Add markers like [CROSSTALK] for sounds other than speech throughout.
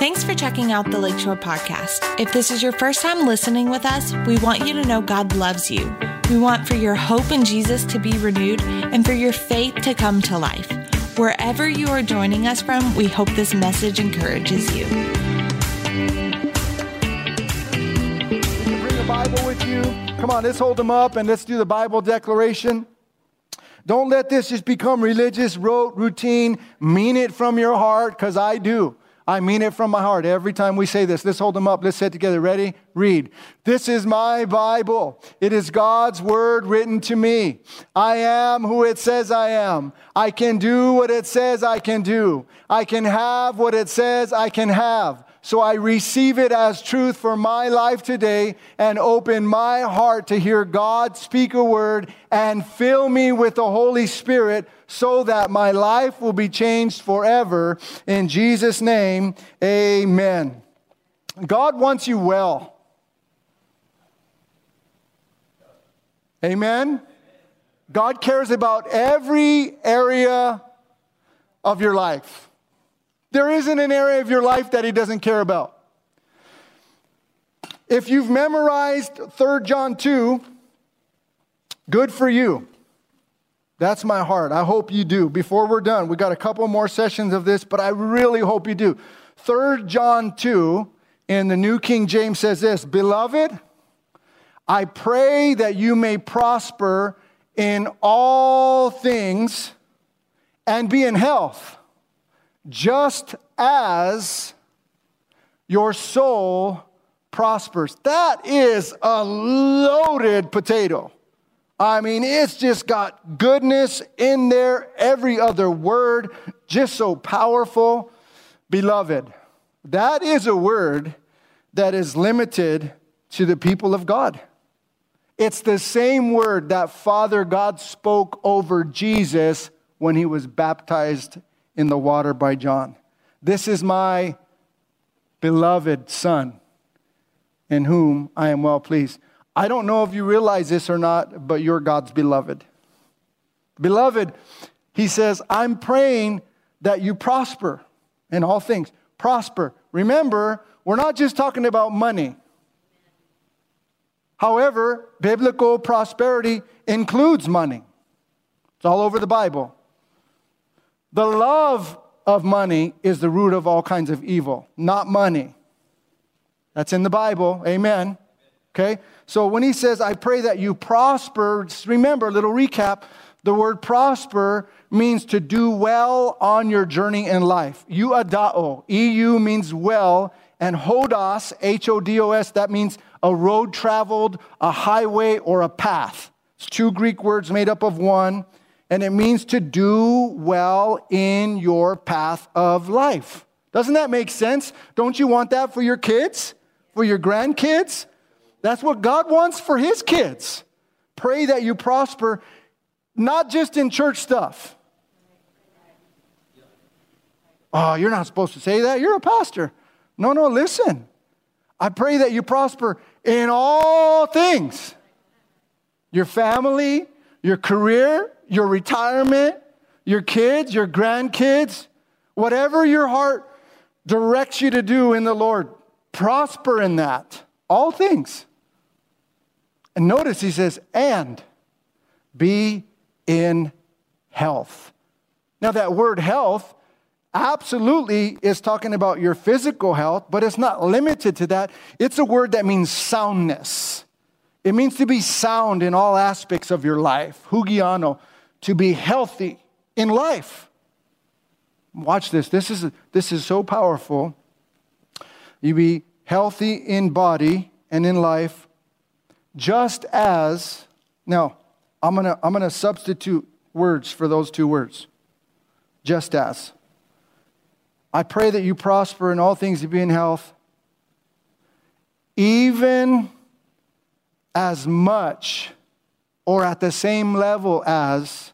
Thanks for checking out the Lakeshore Podcast. If this is your first time listening with us, we want you to know God loves you. We want for your hope in Jesus to be renewed and for your faith to come to life. Wherever you are joining us from, we hope this message encourages you. Bring the Bible with you. Come on, let's hold them up and let's do the Bible declaration. Don't let this just become religious, rote, routine. Mean it from your heart, because I do. I mean it from my heart every time we say this. Let's hold them up. Let's say it together. Ready? Read. This is my Bible. It is God's word written to me. I am who it says I am. I can do what it says I can do. I can have what it says I can have. So I receive it as truth for my life today and open my heart to hear God speak a word and fill me with the Holy Spirit so that my life will be changed forever. In Jesus' name, amen. God wants you well. Amen. God cares about every area of your life. There isn't an area of your life that he doesn't care about. If you've memorized 3 John 2, good for you. That's my heart. I hope you do. Before we're done, we got a couple more sessions of this, but I really hope you do. 3 John 2 in the New King James says this Beloved, I pray that you may prosper in all things and be in health, just as your soul prospers. That is a loaded potato. I mean, it's just got goodness in there, every other word, just so powerful. Beloved, that is a word that is limited to the people of God. It's the same word that Father God spoke over Jesus when he was baptized in the water by John. This is my beloved Son, in whom I am well pleased. I don't know if you realize this or not, but you're God's beloved. Beloved, he says, I'm praying that you prosper in all things. Prosper. Remember, we're not just talking about money. However, biblical prosperity includes money. It's all over the Bible. The love of money is the root of all kinds of evil, not money. That's in the Bible. Amen. Okay? So when he says, I pray that you prosper, remember, little recap. The word prosper means to do well on your journey in life. Euadao, EU means well, and hodos, H O D O S, that means a road traveled, a highway, or a path. It's two Greek words made up of one, and it means to do well in your path of life. Doesn't that make sense? Don't you want that for your kids? For your grandkids? That's what God wants for His kids. Pray that you prosper, not just in church stuff. Oh, you're not supposed to say that. You're a pastor. No, no, listen. I pray that you prosper in all things your family, your career, your retirement, your kids, your grandkids, whatever your heart directs you to do in the Lord, prosper in that. All things. And notice he says, and be in health. Now, that word health absolutely is talking about your physical health, but it's not limited to that. It's a word that means soundness. It means to be sound in all aspects of your life. Hugiano, to be healthy in life. Watch this. This is, this is so powerful. You be healthy in body and in life, just as, now, I'm going to I'm going to substitute words for those two words. Just as. I pray that you prosper in all things to be in health, even as much or at the same level as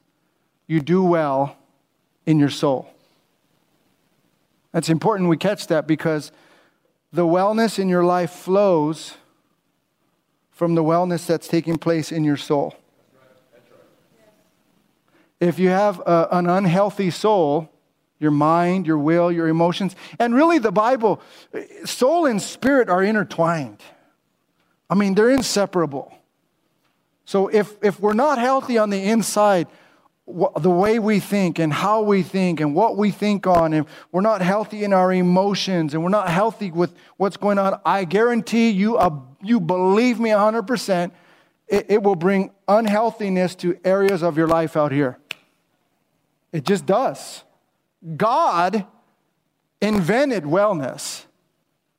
you do well in your soul. That's important we catch that because the wellness in your life flows from the wellness that's taking place in your soul. If you have a, an unhealthy soul, your mind, your will, your emotions. And really, the Bible, soul and spirit are intertwined. I mean, they're inseparable. So if, if we're not healthy on the inside, the way we think and how we think and what we think on, and we're not healthy in our emotions and we're not healthy with what's going on, I guarantee you, uh, you believe me 100%, it, it will bring unhealthiness to areas of your life out here. It just does. God invented wellness,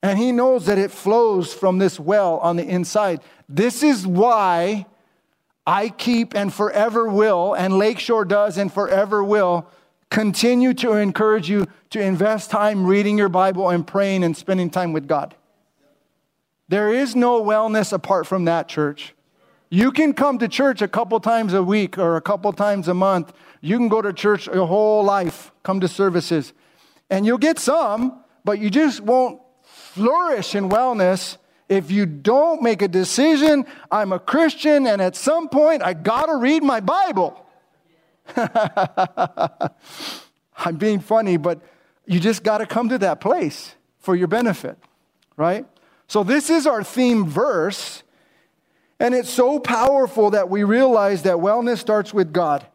and He knows that it flows from this well on the inside. This is why I keep and forever will, and Lakeshore does and forever will, continue to encourage you to invest time reading your Bible and praying and spending time with God. There is no wellness apart from that, church. You can come to church a couple times a week or a couple times a month. You can go to church your whole life, come to services, and you'll get some, but you just won't flourish in wellness if you don't make a decision. I'm a Christian, and at some point, I got to read my Bible. [LAUGHS] I'm being funny, but you just got to come to that place for your benefit, right? So, this is our theme verse. And it's so powerful that we realize that wellness starts with God.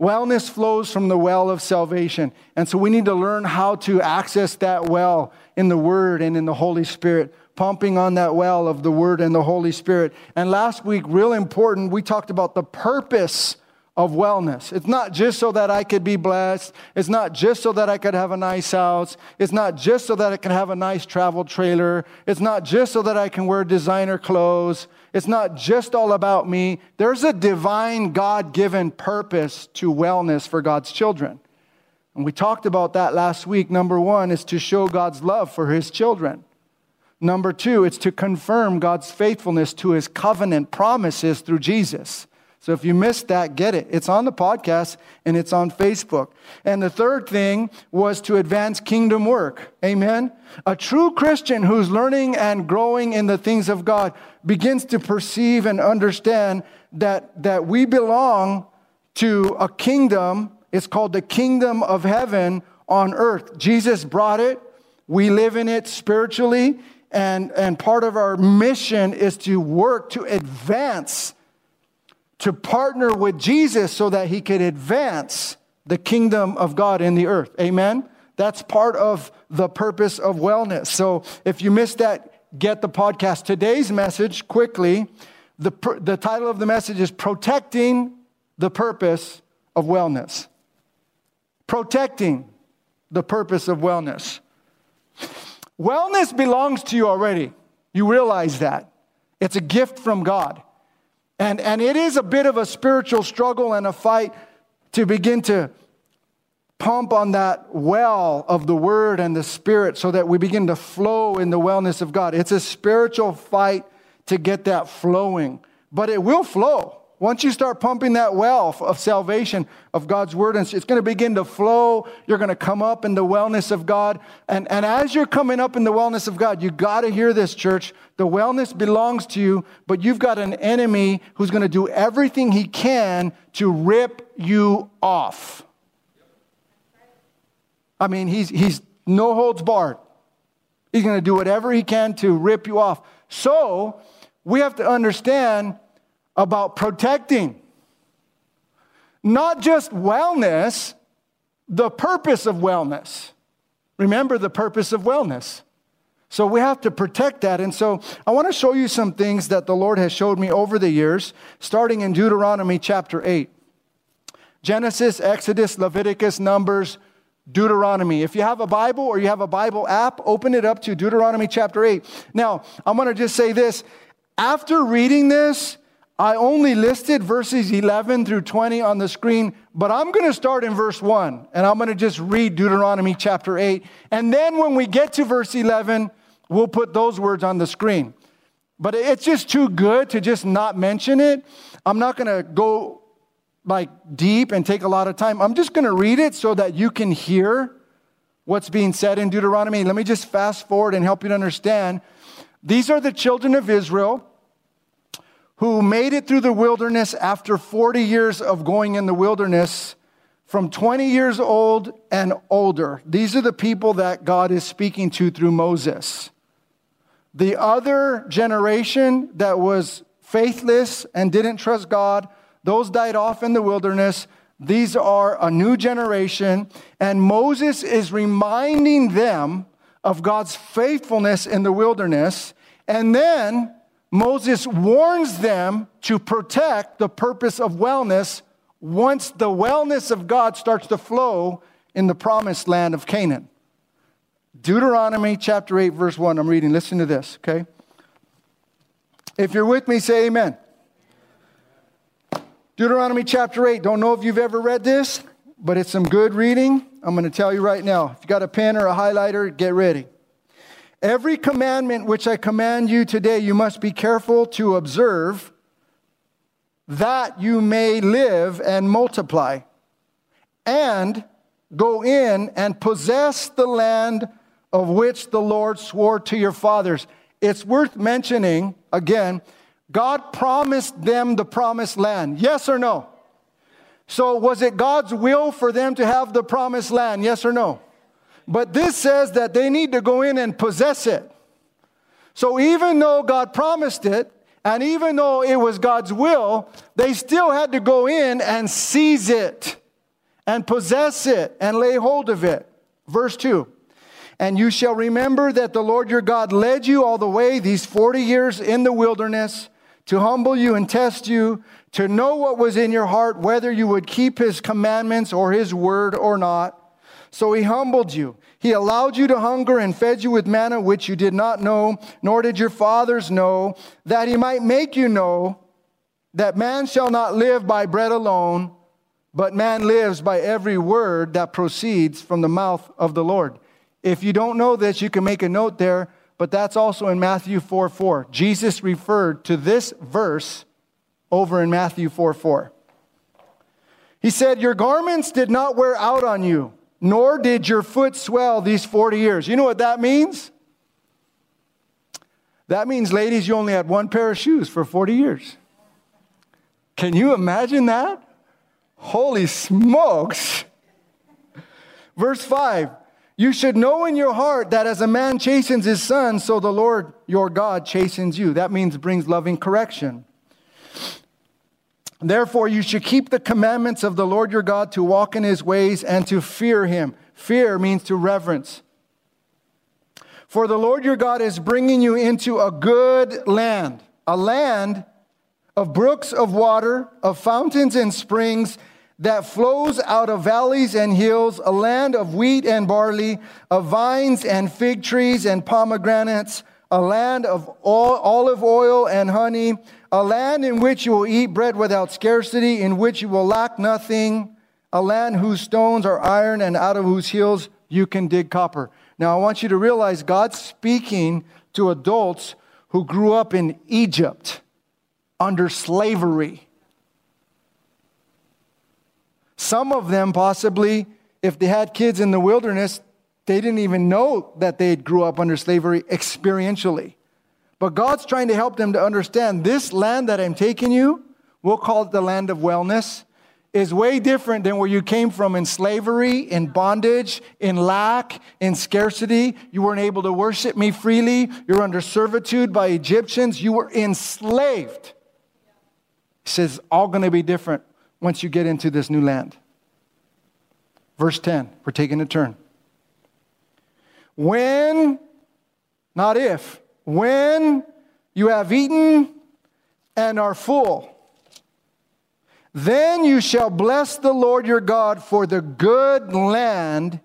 Wellness flows from the well of salvation. And so we need to learn how to access that well in the Word and in the Holy Spirit, pumping on that well of the Word and the Holy Spirit. And last week, real important, we talked about the purpose of wellness. It's not just so that I could be blessed. It's not just so that I could have a nice house. It's not just so that I can have a nice travel trailer. It's not just so that I can wear designer clothes. It's not just all about me. There's a divine, God given purpose to wellness for God's children. And we talked about that last week. Number one is to show God's love for his children. Number two, it's to confirm God's faithfulness to his covenant promises through Jesus. So if you missed that, get it. It's on the podcast and it's on Facebook. And the third thing was to advance kingdom work. Amen. A true Christian who's learning and growing in the things of God begins to perceive and understand that, that we belong to a kingdom. It's called the kingdom of heaven on earth. Jesus brought it. We live in it spiritually. And, and part of our mission is to work to advance to partner with Jesus so that he could advance the kingdom of God in the earth. Amen? That's part of the purpose of wellness. So if you missed that, get the podcast. Today's message, quickly, the, the title of the message is Protecting the Purpose of Wellness. Protecting the purpose of wellness. Wellness belongs to you already. You realize that. It's a gift from God. And, and it is a bit of a spiritual struggle and a fight to begin to pump on that well of the Word and the Spirit so that we begin to flow in the wellness of God. It's a spiritual fight to get that flowing, but it will flow. Once you start pumping that wealth of salvation of God's word, and it's going to begin to flow. You're going to come up in the wellness of God. And, and as you're coming up in the wellness of God, you got to hear this, church. The wellness belongs to you, but you've got an enemy who's going to do everything he can to rip you off. I mean, he's, he's no holds barred. He's going to do whatever he can to rip you off. So we have to understand about protecting not just wellness, the purpose of wellness. Remember the purpose of wellness. So we have to protect that. And so I want to show you some things that the Lord has showed me over the years, starting in Deuteronomy chapter 8. Genesis, Exodus, Leviticus, Numbers, Deuteronomy. If you have a Bible or you have a Bible app, open it up to Deuteronomy chapter 8. Now, I'm going to just say this. After reading this, I only listed verses 11 through 20 on the screen, but I'm going to start in verse 1 and I'm going to just read Deuteronomy chapter 8. And then when we get to verse 11, we'll put those words on the screen. But it's just too good to just not mention it. I'm not going to go like deep and take a lot of time. I'm just going to read it so that you can hear what's being said in Deuteronomy. Let me just fast forward and help you to understand. These are the children of Israel who made it through the wilderness after 40 years of going in the wilderness from 20 years old and older. These are the people that God is speaking to through Moses. The other generation that was faithless and didn't trust God, those died off in the wilderness. These are a new generation, and Moses is reminding them of God's faithfulness in the wilderness. And then Moses warns them to protect the purpose of wellness once the wellness of God starts to flow in the promised land of Canaan. Deuteronomy chapter 8, verse 1. I'm reading. Listen to this, okay? If you're with me, say amen. Deuteronomy chapter 8. Don't know if you've ever read this, but it's some good reading. I'm going to tell you right now. If you got a pen or a highlighter, get ready. Every commandment which I command you today, you must be careful to observe that you may live and multiply and go in and possess the land of which the Lord swore to your fathers. It's worth mentioning again, God promised them the promised land. Yes or no? So, was it God's will for them to have the promised land? Yes or no? But this says that they need to go in and possess it. So, even though God promised it, and even though it was God's will, they still had to go in and seize it and possess it and lay hold of it. Verse 2 And you shall remember that the Lord your God led you all the way these 40 years in the wilderness to humble you and test you, to know what was in your heart, whether you would keep his commandments or his word or not. So he humbled you. He allowed you to hunger and fed you with manna which you did not know, nor did your fathers know, that he might make you know that man shall not live by bread alone, but man lives by every word that proceeds from the mouth of the Lord. If you don't know this, you can make a note there, but that's also in Matthew 4 4. Jesus referred to this verse over in Matthew 4 4. He said, Your garments did not wear out on you nor did your foot swell these 40 years. You know what that means? That means, ladies, you only had one pair of shoes for 40 years. Can you imagine that? Holy smokes. Verse 5 You should know in your heart that as a man chastens his son, so the Lord your God chastens you. That means brings loving correction. Therefore, you should keep the commandments of the Lord your God to walk in his ways and to fear him. Fear means to reverence. For the Lord your God is bringing you into a good land, a land of brooks of water, of fountains and springs that flows out of valleys and hills, a land of wheat and barley, of vines and fig trees and pomegranates, a land of olive oil and honey a land in which you will eat bread without scarcity, in which you will lack nothing, a land whose stones are iron and out of whose hills you can dig copper. Now, I want you to realize God's speaking to adults who grew up in Egypt under slavery. Some of them, possibly, if they had kids in the wilderness, they didn't even know that they grew up under slavery experientially. But God's trying to help them to understand this land that I'm taking you, we'll call it the land of wellness, is way different than where you came from in slavery, in bondage, in lack, in scarcity. You weren't able to worship me freely. You're under servitude by Egyptians. You were enslaved. He says, all going to be different once you get into this new land. Verse 10, we're taking a turn. When, not if, when you have eaten and are full, then you shall bless the Lord your God for the good land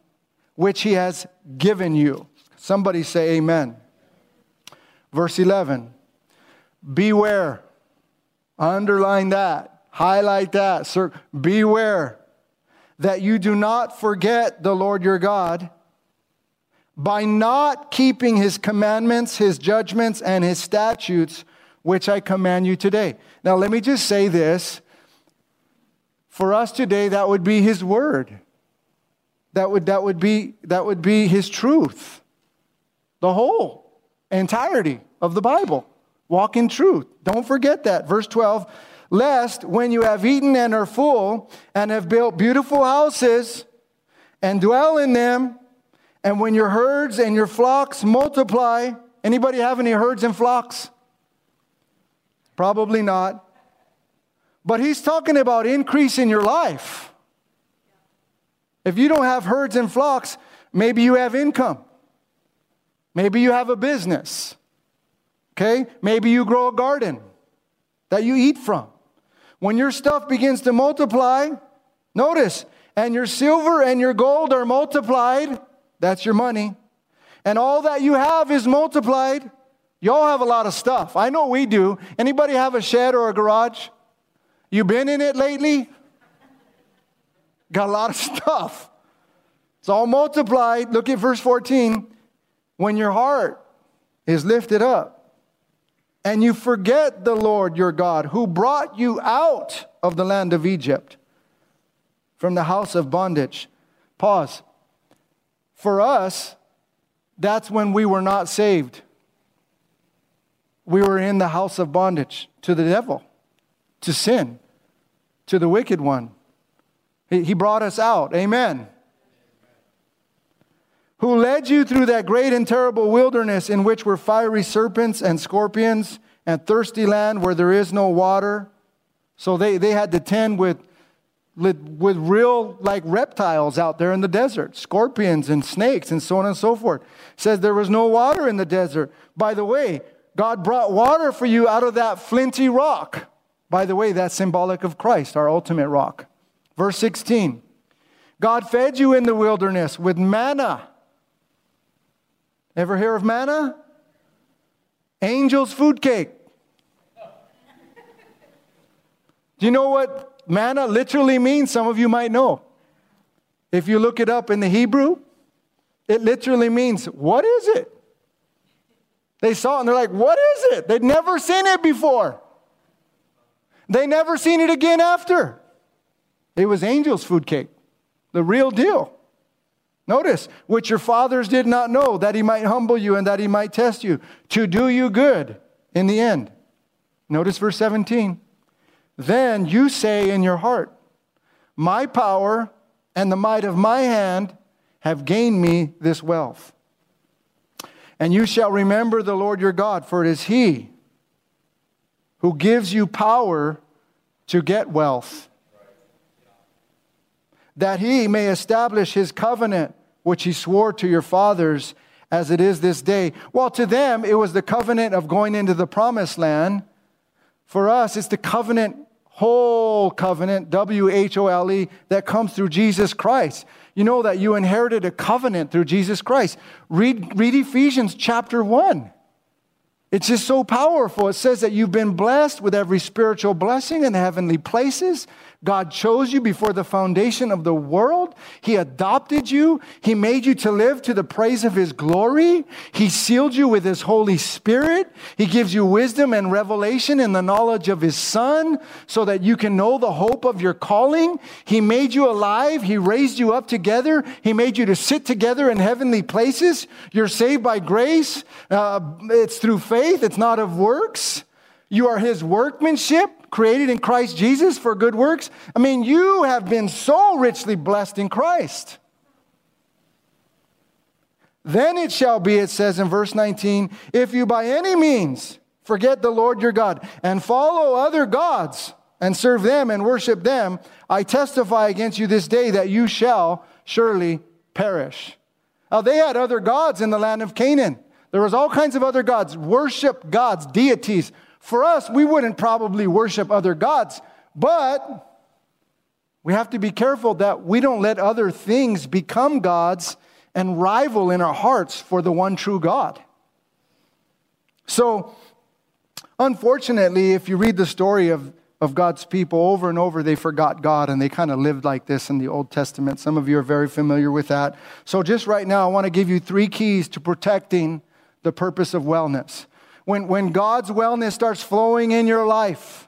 which he has given you. Somebody say amen. Verse 11 Beware. Underline that. Highlight that. Sir, beware that you do not forget the Lord your God by not keeping his commandments, his judgments, and his statutes, which I command you today. Now, let me just say this. For us today, that would be his word. That would, that would, be, that would be his truth. The whole entirety of the Bible. Walk in truth. Don't forget that. Verse 12 lest when you have eaten and are full, and have built beautiful houses, and dwell in them, and when your herds and your flocks multiply, anybody have any herds and flocks? Probably not. But he's talking about increase in your life. If you don't have herds and flocks, maybe you have income. Maybe you have a business. Okay? Maybe you grow a garden that you eat from. When your stuff begins to multiply, notice, and your silver and your gold are multiplied, that's your money, and all that you have is multiplied, y'all have a lot of stuff. I know we do. Anybody have a shed or a garage? You been in it lately? Got a lot of [LAUGHS] stuff. It's all multiplied. Look at verse 14. When your heart is lifted up and you forget the Lord your God who brought you out of the land of Egypt from the house of bondage. Pause. For us, that's when we were not saved. We were in the house of bondage to the devil, to sin to the wicked one. He brought us out. Amen. Who led you through that great and terrible wilderness in which were fiery serpents and scorpions and thirsty land where there is no water. So they, they had to tend with, with real like reptiles out there in the desert, scorpions and snakes and so on and so forth. Says there was no water in the desert. By the way, God brought water for you out of that flinty rock. By the way, that's symbolic of Christ, our ultimate rock. Verse 16 God fed you in the wilderness with manna. Ever hear of manna? Angel's food cake. Do you know what manna literally means? Some of you might know. If you look it up in the Hebrew, it literally means, What is it? They saw it and they're like, What is it? They'd never seen it before. They never seen it again after. It was angel's food cake, the real deal. Notice, which your fathers did not know, that he might humble you and that he might test you, to do you good in the end. Notice verse 17. Then you say in your heart, My power and the might of my hand have gained me this wealth. And you shall remember the Lord your God, for it is he who gives you power to get wealth, that he may establish his covenant, which he swore to your fathers as it is this day. Well, to them, it was the covenant of going into the promised land. For us, it's the covenant, whole covenant, W H O L E, that comes through Jesus Christ. You know that you inherited a covenant through Jesus Christ. Read, read Ephesians chapter 1. It's just so powerful. It says that you've been blessed with every spiritual blessing in the heavenly places. God chose you before the foundation of the world. He adopted you. He made you to live to the praise of His glory. He sealed you with His Holy Spirit. He gives you wisdom and revelation in the knowledge of His Son so that you can know the hope of your calling. He made you alive. He raised you up together. He made you to sit together in heavenly places. You're saved by grace. Uh, it's through faith. It's not of works. You are His workmanship created in Christ Jesus for good works. I mean, you have been so richly blessed in Christ. Then it shall be, it says in verse 19, if you by any means forget the Lord your God and follow other gods and serve them and worship them, I testify against you this day that you shall surely perish. Now, they had other gods in the land of Canaan. There was all kinds of other gods, worship gods, deities, for us, we wouldn't probably worship other gods, but we have to be careful that we don't let other things become gods and rival in our hearts for the one true God. So, unfortunately, if you read the story of, of God's people over and over, they forgot God and they kind of lived like this in the Old Testament. Some of you are very familiar with that. So, just right now, I want to give you three keys to protecting the purpose of wellness when, when God's wellness starts flowing in your life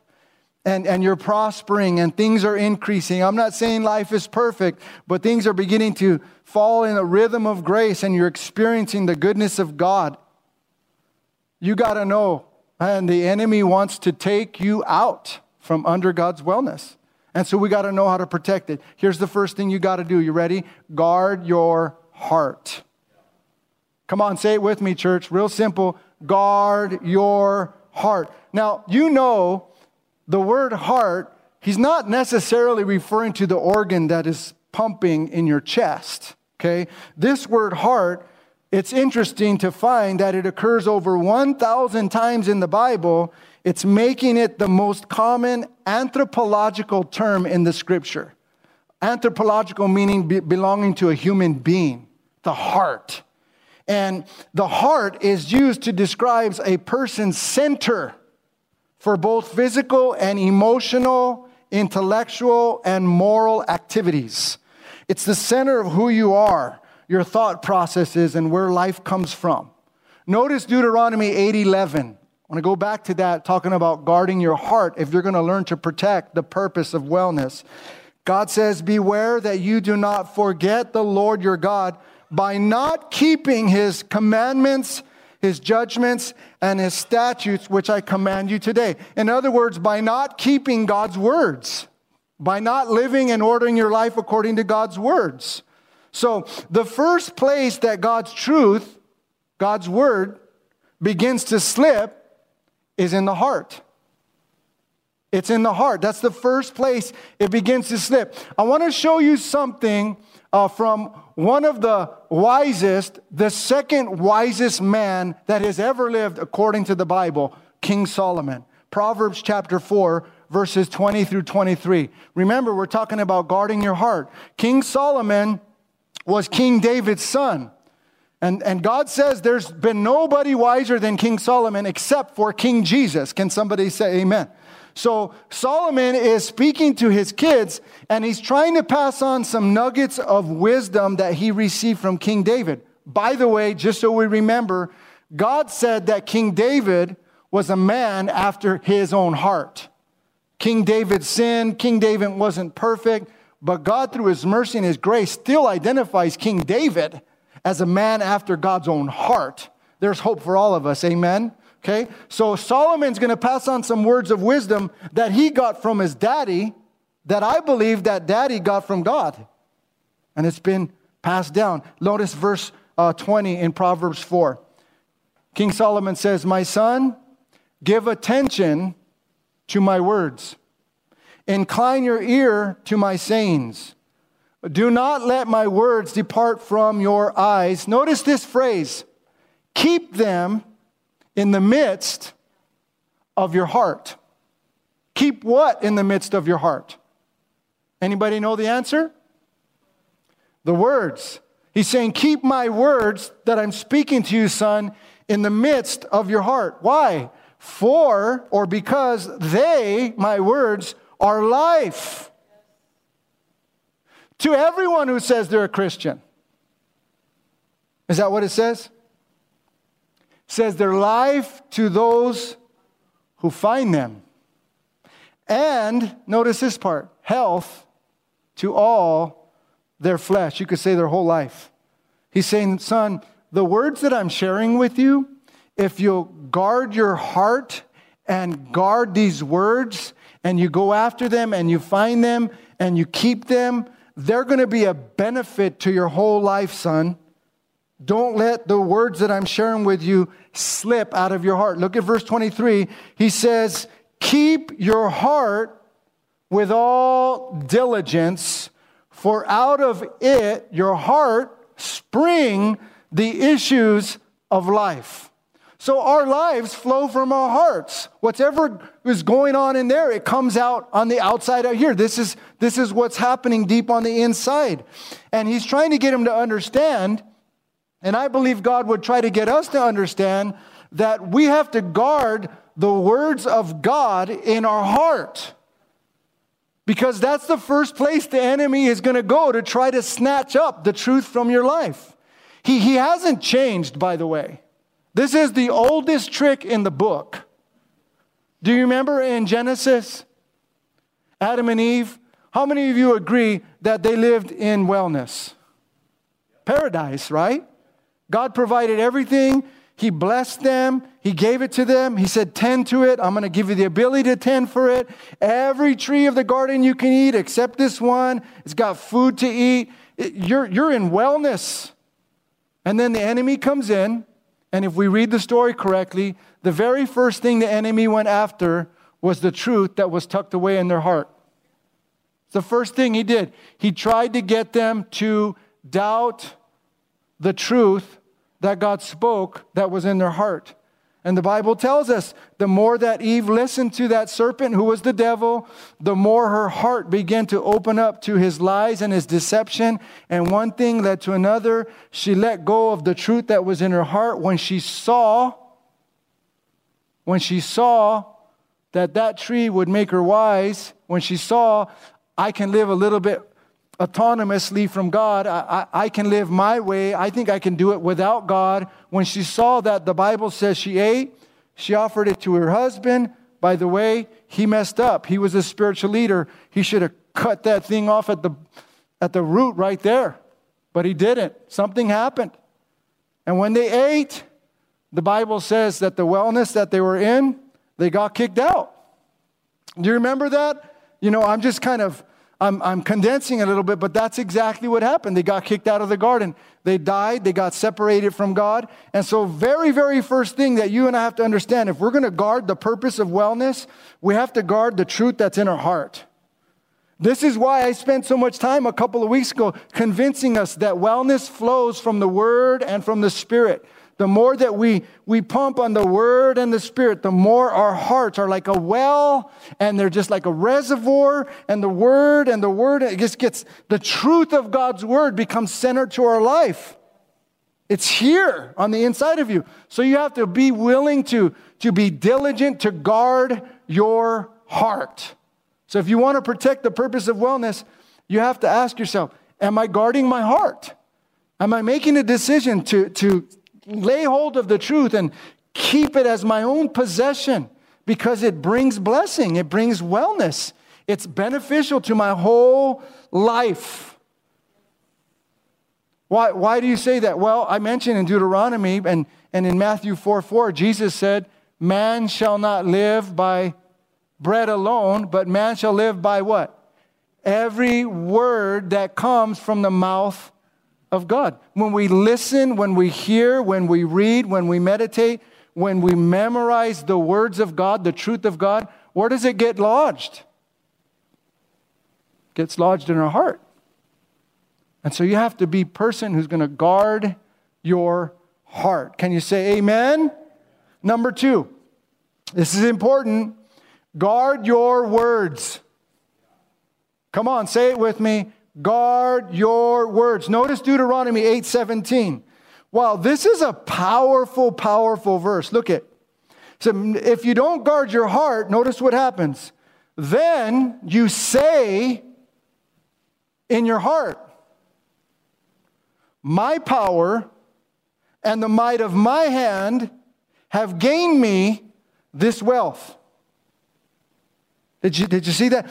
and, and you're prospering and things are increasing, I'm not saying life is perfect, but things are beginning to fall in a rhythm of grace and you're experiencing the goodness of God, you got to know, and the enemy wants to take you out from under God's wellness. And so we got to know how to protect it. Here's the first thing you got to do. You ready? Guard your heart. Come on, say it with me, church. Real simple. Guard your heart. Now, you know the word heart, he's not necessarily referring to the organ that is pumping in your chest. Okay? This word heart, it's interesting to find that it occurs over 1,000 times in the Bible. It's making it the most common anthropological term in the scripture. Anthropological meaning be- belonging to a human being, the heart. And the heart is used to describe a person's center for both physical and emotional, intellectual, and moral activities. It's the center of who you are, your thought processes, and where life comes from. Notice Deuteronomy 8:11. I want to go back to that, talking about guarding your heart if you're going to learn to protect the purpose of wellness. God says, Beware that you do not forget the Lord your God by not keeping his commandments, his judgments, and his statutes, which I command you today. In other words, by not keeping God's words, by not living and ordering your life according to God's words. So, the first place that God's truth, God's word, begins to slip is in the heart. It's in the heart. That's the first place it begins to slip. I want to show you something uh, from one of the wisest, the second wisest man that has ever lived according to the Bible, King Solomon. Proverbs chapter 4, verses 20 through 23. Remember, we're talking about guarding your heart. King Solomon was King David's son. And, and God says there's been nobody wiser than King Solomon except for King Jesus. Can somebody say amen? So Solomon is speaking to his kids and he's trying to pass on some nuggets of wisdom that he received from King David. By the way, just so we remember, God said that King David was a man after his own heart. King David sinned, King David wasn't perfect, but God, through his mercy and his grace, still identifies King David as a man after God's own heart. There's hope for all of us, amen? Okay? So Solomon's going to pass on some words of wisdom that he got from his daddy that I believe that daddy got from God. And it's been passed down. Notice verse uh, 20 in Proverbs 4. King Solomon says, My son, give attention to my words. Incline your ear to my sayings. Do not let my words depart from your eyes. Notice this phrase keep them in the midst of your heart. Keep what in the midst of your heart? Anybody know the answer? The words. He's saying, Keep my words that I'm speaking to you, son, in the midst of your heart. Why? For or because they, my words, are life to everyone who says they're a Christian. Is that what it says? Says their life to those who find them. And notice this part health to all their flesh. You could say their whole life. He's saying, son, the words that I'm sharing with you, if you'll guard your heart and guard these words and you go after them and you find them and you keep them, they're going to be a benefit to your whole life, son. Don't let the words that I'm sharing with you slip out of your heart. Look at verse 23. He says, Keep your heart with all diligence, for out of it, your heart, spring the issues of life. So our lives flow from our hearts. Whatever is going on in there, it comes out on the outside out here. This is, this is what's happening deep on the inside. And he's trying to get him to understand and I believe God would try to get us to understand that we have to guard the words of God in our heart. Because that's the first place the enemy is going to go to try to snatch up the truth from your life. He, he hasn't changed, by the way. This is the oldest trick in the book. Do you remember in Genesis, Adam and Eve? How many of you agree that they lived in wellness? Paradise, right? God provided everything. He blessed them. He gave it to them. He said, Tend to it. I'm going to give you the ability to tend for it. Every tree of the garden you can eat except this one. It's got food to eat. You're, you're in wellness. And then the enemy comes in. And if we read the story correctly, the very first thing the enemy went after was the truth that was tucked away in their heart. It's The first thing he did, he tried to get them to doubt the truth that God spoke that was in their heart. And the Bible tells us the more that Eve listened to that serpent who was the devil, the more her heart began to open up to his lies and his deception. And one thing led to another. She let go of the truth that was in her heart when she saw, when she saw that that tree would make her wise, when she saw, I can live a little bit autonomously from God. I, I, I, can live my way. I think I can do it without God. When she saw that, the Bible says she ate, she offered it to her husband. By the way, he messed up. He was a spiritual leader. He should have cut that thing off at the, at the root right there. But he didn't. Something happened. And when they ate, the Bible says that the wellness that they were in, they got kicked out. Do you remember that? You know, I'm just kind of I'm, I'm condensing a little bit, but that's exactly what happened. They got kicked out of the garden. They died. They got separated from God. And so, very, very first thing that you and I have to understand if we're going to guard the purpose of wellness, we have to guard the truth that's in our heart. This is why I spent so much time a couple of weeks ago convincing us that wellness flows from the Word and from the Spirit. The more that we, we pump on the word and the spirit, the more our hearts are like a well and they're just like a reservoir. And the word and the word, it just gets the truth of God's word becomes centered to our life. It's here on the inside of you. So you have to be willing to, to be diligent to guard your heart. So if you want to protect the purpose of wellness, you have to ask yourself, am I guarding my heart? Am I making a decision to, to lay hold of the truth and keep it as my own possession because it brings blessing, it brings wellness, it's beneficial to my whole life. Why, why do you say that? Well, I mentioned in Deuteronomy and, and in Matthew 4 4, Jesus said, Man shall not live by bread alone, but man shall live by what? Every word that comes from the mouth of God. When we listen, when we hear, when we read, when we meditate, when we memorize the words of God, the truth of God, where does it get lodged? It gets lodged in our heart. And so you have to be person who's going to guard your heart. Can you say amen? Number 2. This is important. Guard your words. Come on, say it with me. Guard your words. Notice Deuteronomy 8:17. Wow, this is a powerful, powerful verse. Look at. So if you don't guard your heart, notice what happens. Then you say in your heart, My power and the might of my hand have gained me this wealth. Did you, did you see that?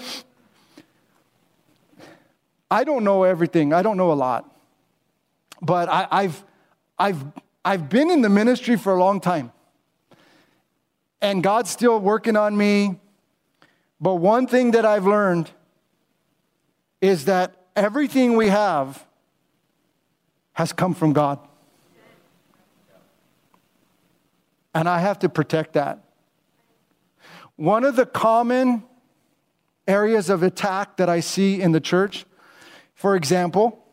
I don't know everything, I don't know a lot. But I, have I've, I've been in the ministry for a long time. And God's still working on me. But one thing that I've learned is that everything we have has come from God. And I have to protect that. One of the common areas of attack that I see in the church for example,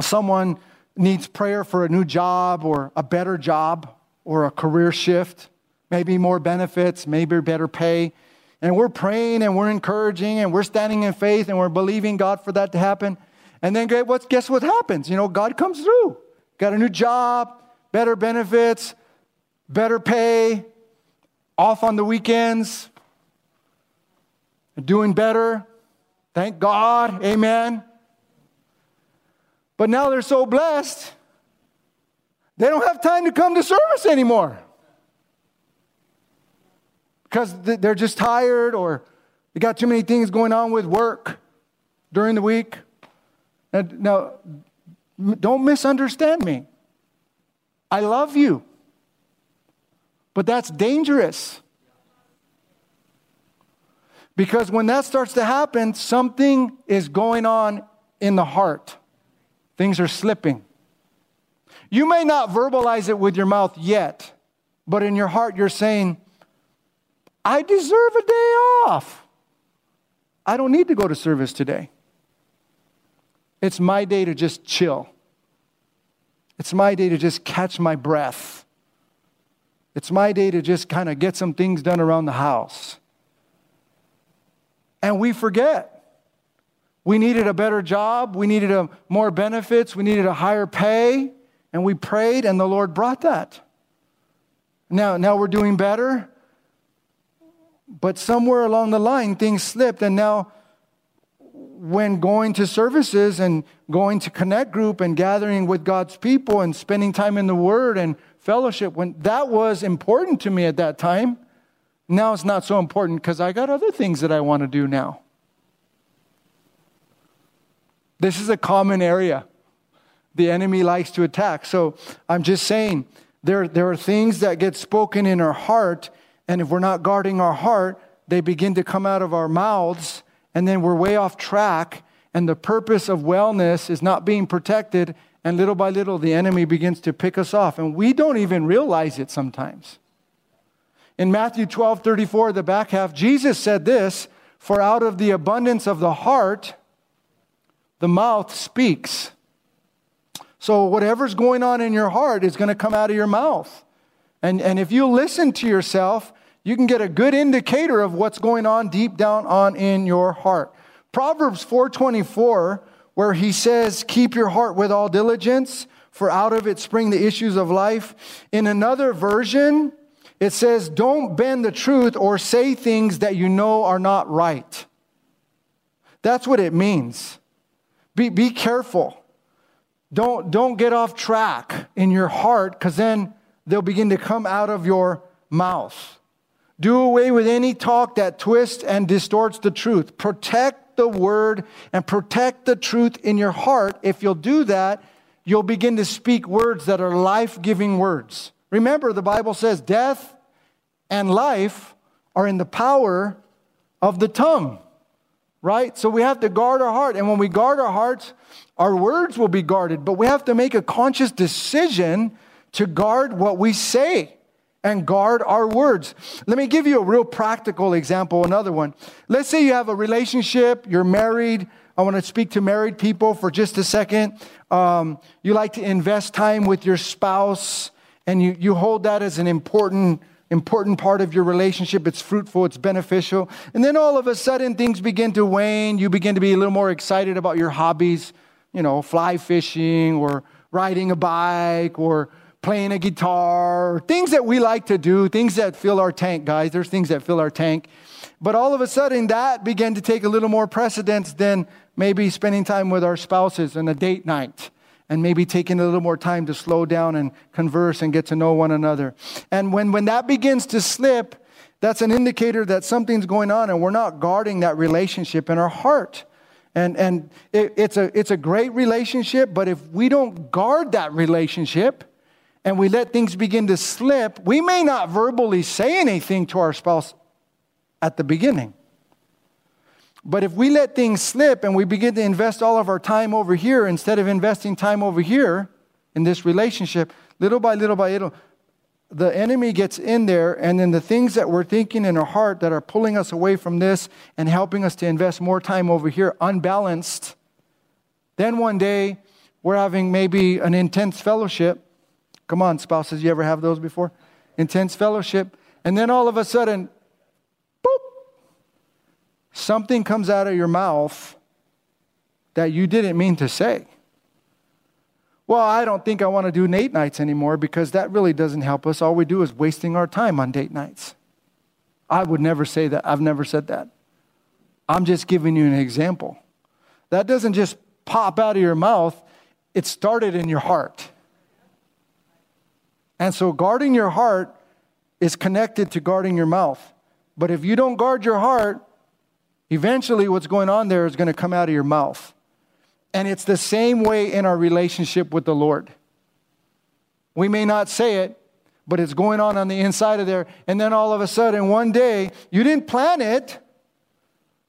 someone needs prayer for a new job or a better job or a career shift, maybe more benefits, maybe better pay. And we're praying and we're encouraging and we're standing in faith and we're believing God for that to happen. And then guess what happens? You know, God comes through. Got a new job, better benefits, better pay, off on the weekends, doing better. Thank God. Amen. But now they're so blessed, they don't have time to come to service anymore. Because they're just tired or they got too many things going on with work during the week. Now, don't misunderstand me. I love you. But that's dangerous. Because when that starts to happen, something is going on in the heart. Things are slipping. You may not verbalize it with your mouth yet, but in your heart, you're saying, I deserve a day off. I don't need to go to service today. It's my day to just chill. It's my day to just catch my breath. It's my day to just kind of get some things done around the house. And we forget. We needed a better job. We needed a, more benefits. We needed a higher pay. And we prayed, and the Lord brought that. Now, now we're doing better. But somewhere along the line, things slipped. And now, when going to services and going to connect group and gathering with God's people and spending time in the Word and fellowship, when that was important to me at that time, now it's not so important because I got other things that I want to do now. This is a common area the enemy likes to attack. So I'm just saying there, there are things that get spoken in our heart, and if we're not guarding our heart, they begin to come out of our mouths, and then we're way off track, and the purpose of wellness is not being protected, and little by little the enemy begins to pick us off, and we don't even realize it sometimes. In Matthew 12 34, the back half, Jesus said this For out of the abundance of the heart, the mouth speaks. So, whatever's going on in your heart is going to come out of your mouth. And, and if you listen to yourself, you can get a good indicator of what's going on deep down on in your heart. Proverbs 4:24 where he says keep your heart with all diligence for out of it spring the issues of life. In another version it says don't bend the truth or say things that you know are not right. That's what it means. Be, be careful. Don't, don't get off track in your heart because then they'll begin to come out of your mouth. Do away with any talk that twists and distorts the truth. Protect the word and protect the truth in your heart. If you'll do that, you'll begin to speak words that are life giving words. Remember, the Bible says death and life are in the power of the tongue, right? So we have to guard our heart. And when we guard our hearts, our words will be guarded, but we have to make a conscious decision to guard what we say and guard our words. Let me give you a real practical example, another one. Let's say you have a relationship, you're married. I want to speak to married people for just a second. Um, you like to invest time with your spouse, and you, you hold that as an important important part of your relationship. It's fruitful, it's beneficial. And then all of a sudden, things begin to wane. You begin to be a little more excited about your hobbies you know, fly fishing or riding a bike or playing a guitar, things that we like to do, things that fill our tank, guys. There's things that fill our tank. But all of a sudden, that began to take a little more precedence than maybe spending time with our spouses on a date night and maybe taking a little more time to slow down and converse and get to know one another. And when, when that begins to slip, that's an indicator that something's going on and we're not guarding that relationship in our heart. And, and it, it's, a, it's a great relationship, but if we don't guard that relationship and we let things begin to slip, we may not verbally say anything to our spouse at the beginning. But if we let things slip and we begin to invest all of our time over here instead of investing time over here in this relationship, little by little by little, the enemy gets in there, and then the things that we're thinking in our heart that are pulling us away from this and helping us to invest more time over here, unbalanced. Then one day, we're having maybe an intense fellowship. Come on, spouses, you ever have those before? Intense fellowship. And then all of a sudden, something comes out of your mouth that you didn't mean to say. Well, I don't think I want to do date nights anymore because that really doesn't help us. All we do is wasting our time on date nights. I would never say that. I've never said that. I'm just giving you an example. That doesn't just pop out of your mouth, it started in your heart. And so, guarding your heart is connected to guarding your mouth. But if you don't guard your heart, eventually what's going on there is going to come out of your mouth. And it's the same way in our relationship with the Lord. We may not say it, but it's going on on the inside of there. And then all of a sudden, one day, you didn't plan it,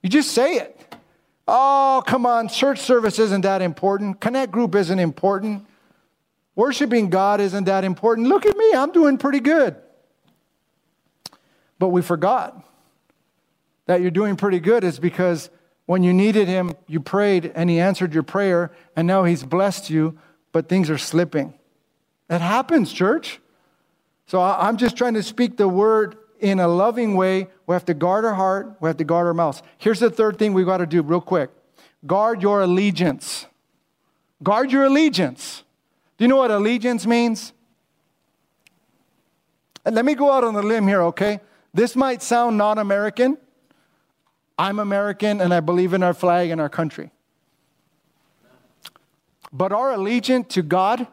you just say it. Oh, come on, church service isn't that important. Connect group isn't important. Worshiping God isn't that important. Look at me, I'm doing pretty good. But we forgot that you're doing pretty good is because when you needed Him, you prayed and He answered your prayer, and now He's blessed you, but things are slipping. It happens, church. So I'm just trying to speak the word in a loving way. We have to guard our heart, we have to guard our mouths. Here's the third thing we've got to do, real quick guard your allegiance. Guard your allegiance. Do you know what allegiance means? Let me go out on a limb here, okay? This might sound non American. I'm American and I believe in our flag and our country. But our allegiance to God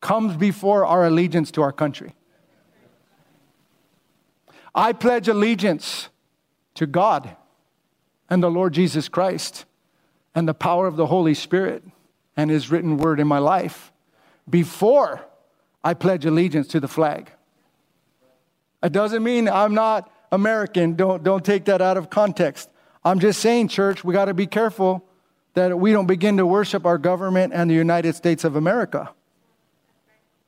comes before our allegiance to our country. I pledge allegiance to God and the Lord Jesus Christ and the power of the Holy Spirit and His written word in my life before I pledge allegiance to the flag. It doesn't mean I'm not American. Don't, don't take that out of context. I'm just saying, church, we got to be careful that we don't begin to worship our government and the United States of America.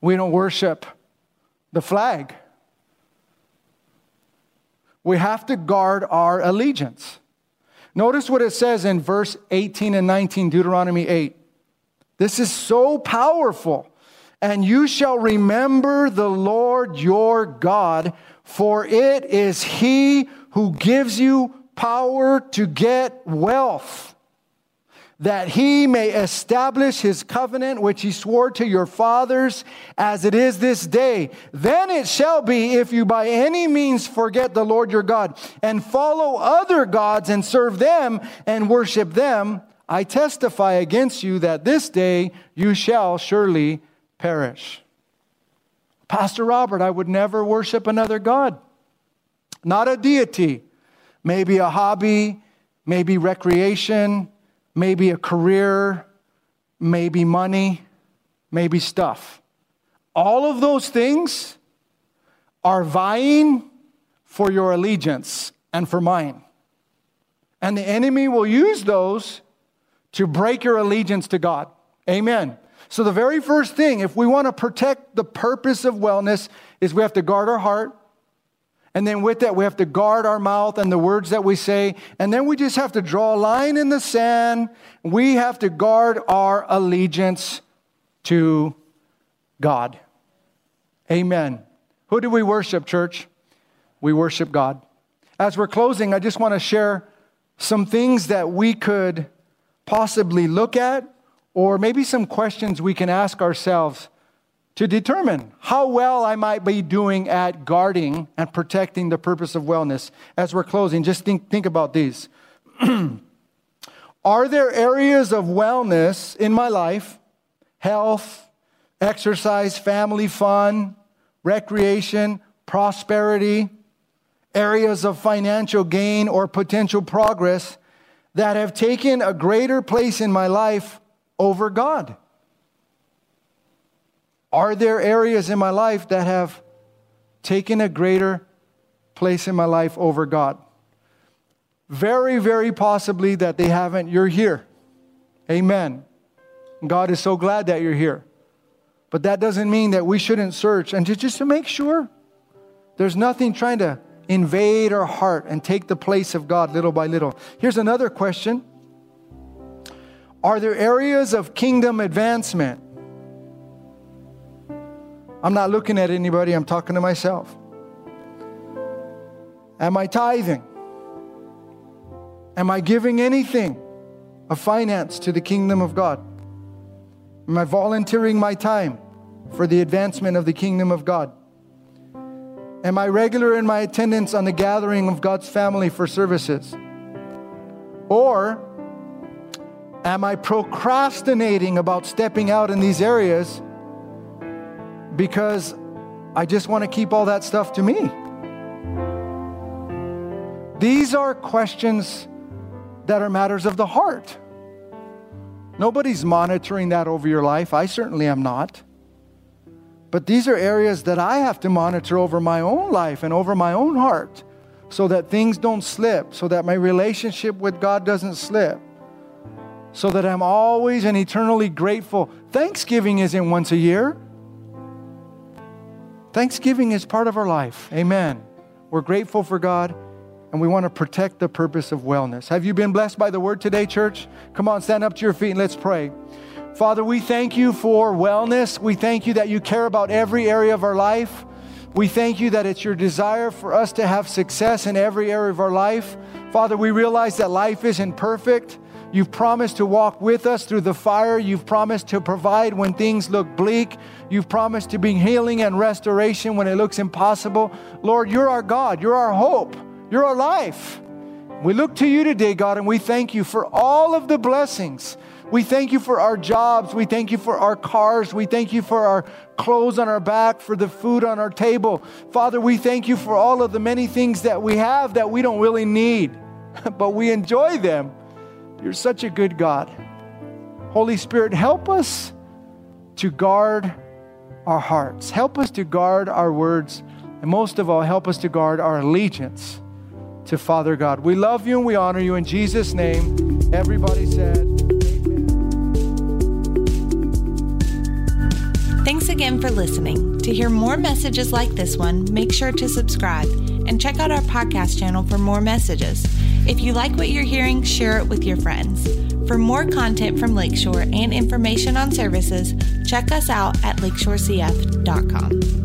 We don't worship the flag. We have to guard our allegiance. Notice what it says in verse 18 and 19, Deuteronomy 8. This is so powerful. And you shall remember the Lord your God, for it is he who gives you power to get wealth that he may establish his covenant which he swore to your fathers as it is this day. Then it shall be if you by any means forget the Lord your God and follow other gods and serve them and worship them, I testify against you that this day you shall surely perish. Pastor Robert, I would never worship another God, not a deity, maybe a hobby, maybe recreation maybe a career, maybe money, maybe stuff. All of those things are vying for your allegiance and for mine. And the enemy will use those to break your allegiance to God. Amen. So, the very first thing, if we want to protect the purpose of wellness, is we have to guard our heart, and then with that, we have to guard our mouth and the words that we say. And then we just have to draw a line in the sand. We have to guard our allegiance to God. Amen. Who do we worship, church? We worship God. As we're closing, I just want to share some things that we could possibly look at, or maybe some questions we can ask ourselves to determine how well I might be doing at guarding and protecting the purpose of wellness. As we're closing, just think, think about these. [CLEARS THROAT] Are there areas of wellness in my life, health, exercise, family fun, recreation, prosperity, areas of financial gain or potential progress that have taken a greater place in my life over God? Are there areas in my life that have taken a greater place in my life over God? Very, very possibly that they haven't. You're here. Amen. God is so glad that you're here. But that doesn't mean that we shouldn't search and just, just to make sure there's nothing trying to invade our heart and take the place of God little by little. Here's another question Are there areas of kingdom advancement I'm not looking at anybody, I'm talking to myself. Am I tithing? Am I giving anything of finance to the kingdom of God? Am I volunteering my time for the advancement of the kingdom of God? Am I regular in my attendance on the gathering of God's family for services? Or am I procrastinating about stepping out in these areas because I just want to keep all that stuff to me. These are questions that are matters of the heart. Nobody's monitoring that over your life. I certainly am not. But these are areas that I have to monitor over my own life and over my own heart so that things don't slip, so that my relationship with God doesn't slip, so that I'm always and eternally grateful. Thanksgiving isn't once a year. Thanksgiving is part of our life. Amen. We're grateful for God and we want to protect the purpose of wellness. Have you been blessed by the word today, church? Come on, stand up to your feet and let's pray. Father, we thank you for wellness. We thank you that you care about every area of our life. We thank you that it's your desire for us to have success in every area of our life. Father, we realize that life isn't perfect. You've promised to walk with us through the fire. You've promised to provide when things look bleak. You've promised to bring healing and restoration when it looks impossible. Lord, you're our God. You're our hope. You're our life. We look to you today, God, and we thank you for all of the blessings. We thank you for our jobs. We thank you for our cars. We thank you for our clothes on our back, for the food on our table. Father, we thank you for all of the many things that we have that we don't really need, [LAUGHS] but we enjoy them. You're such a good God. Holy Spirit, help us to guard our hearts. Help us to guard our words. And most of all, help us to guard our allegiance to Father God. We love you and we honor you in Jesus' name. Everybody said, Amen. Thanks again for listening. To hear more messages like this one, make sure to subscribe and check out our podcast channel for more messages. If you like what you're hearing, share it with your friends. For more content from Lakeshore and information on services, check us out at lakeshorecf.com.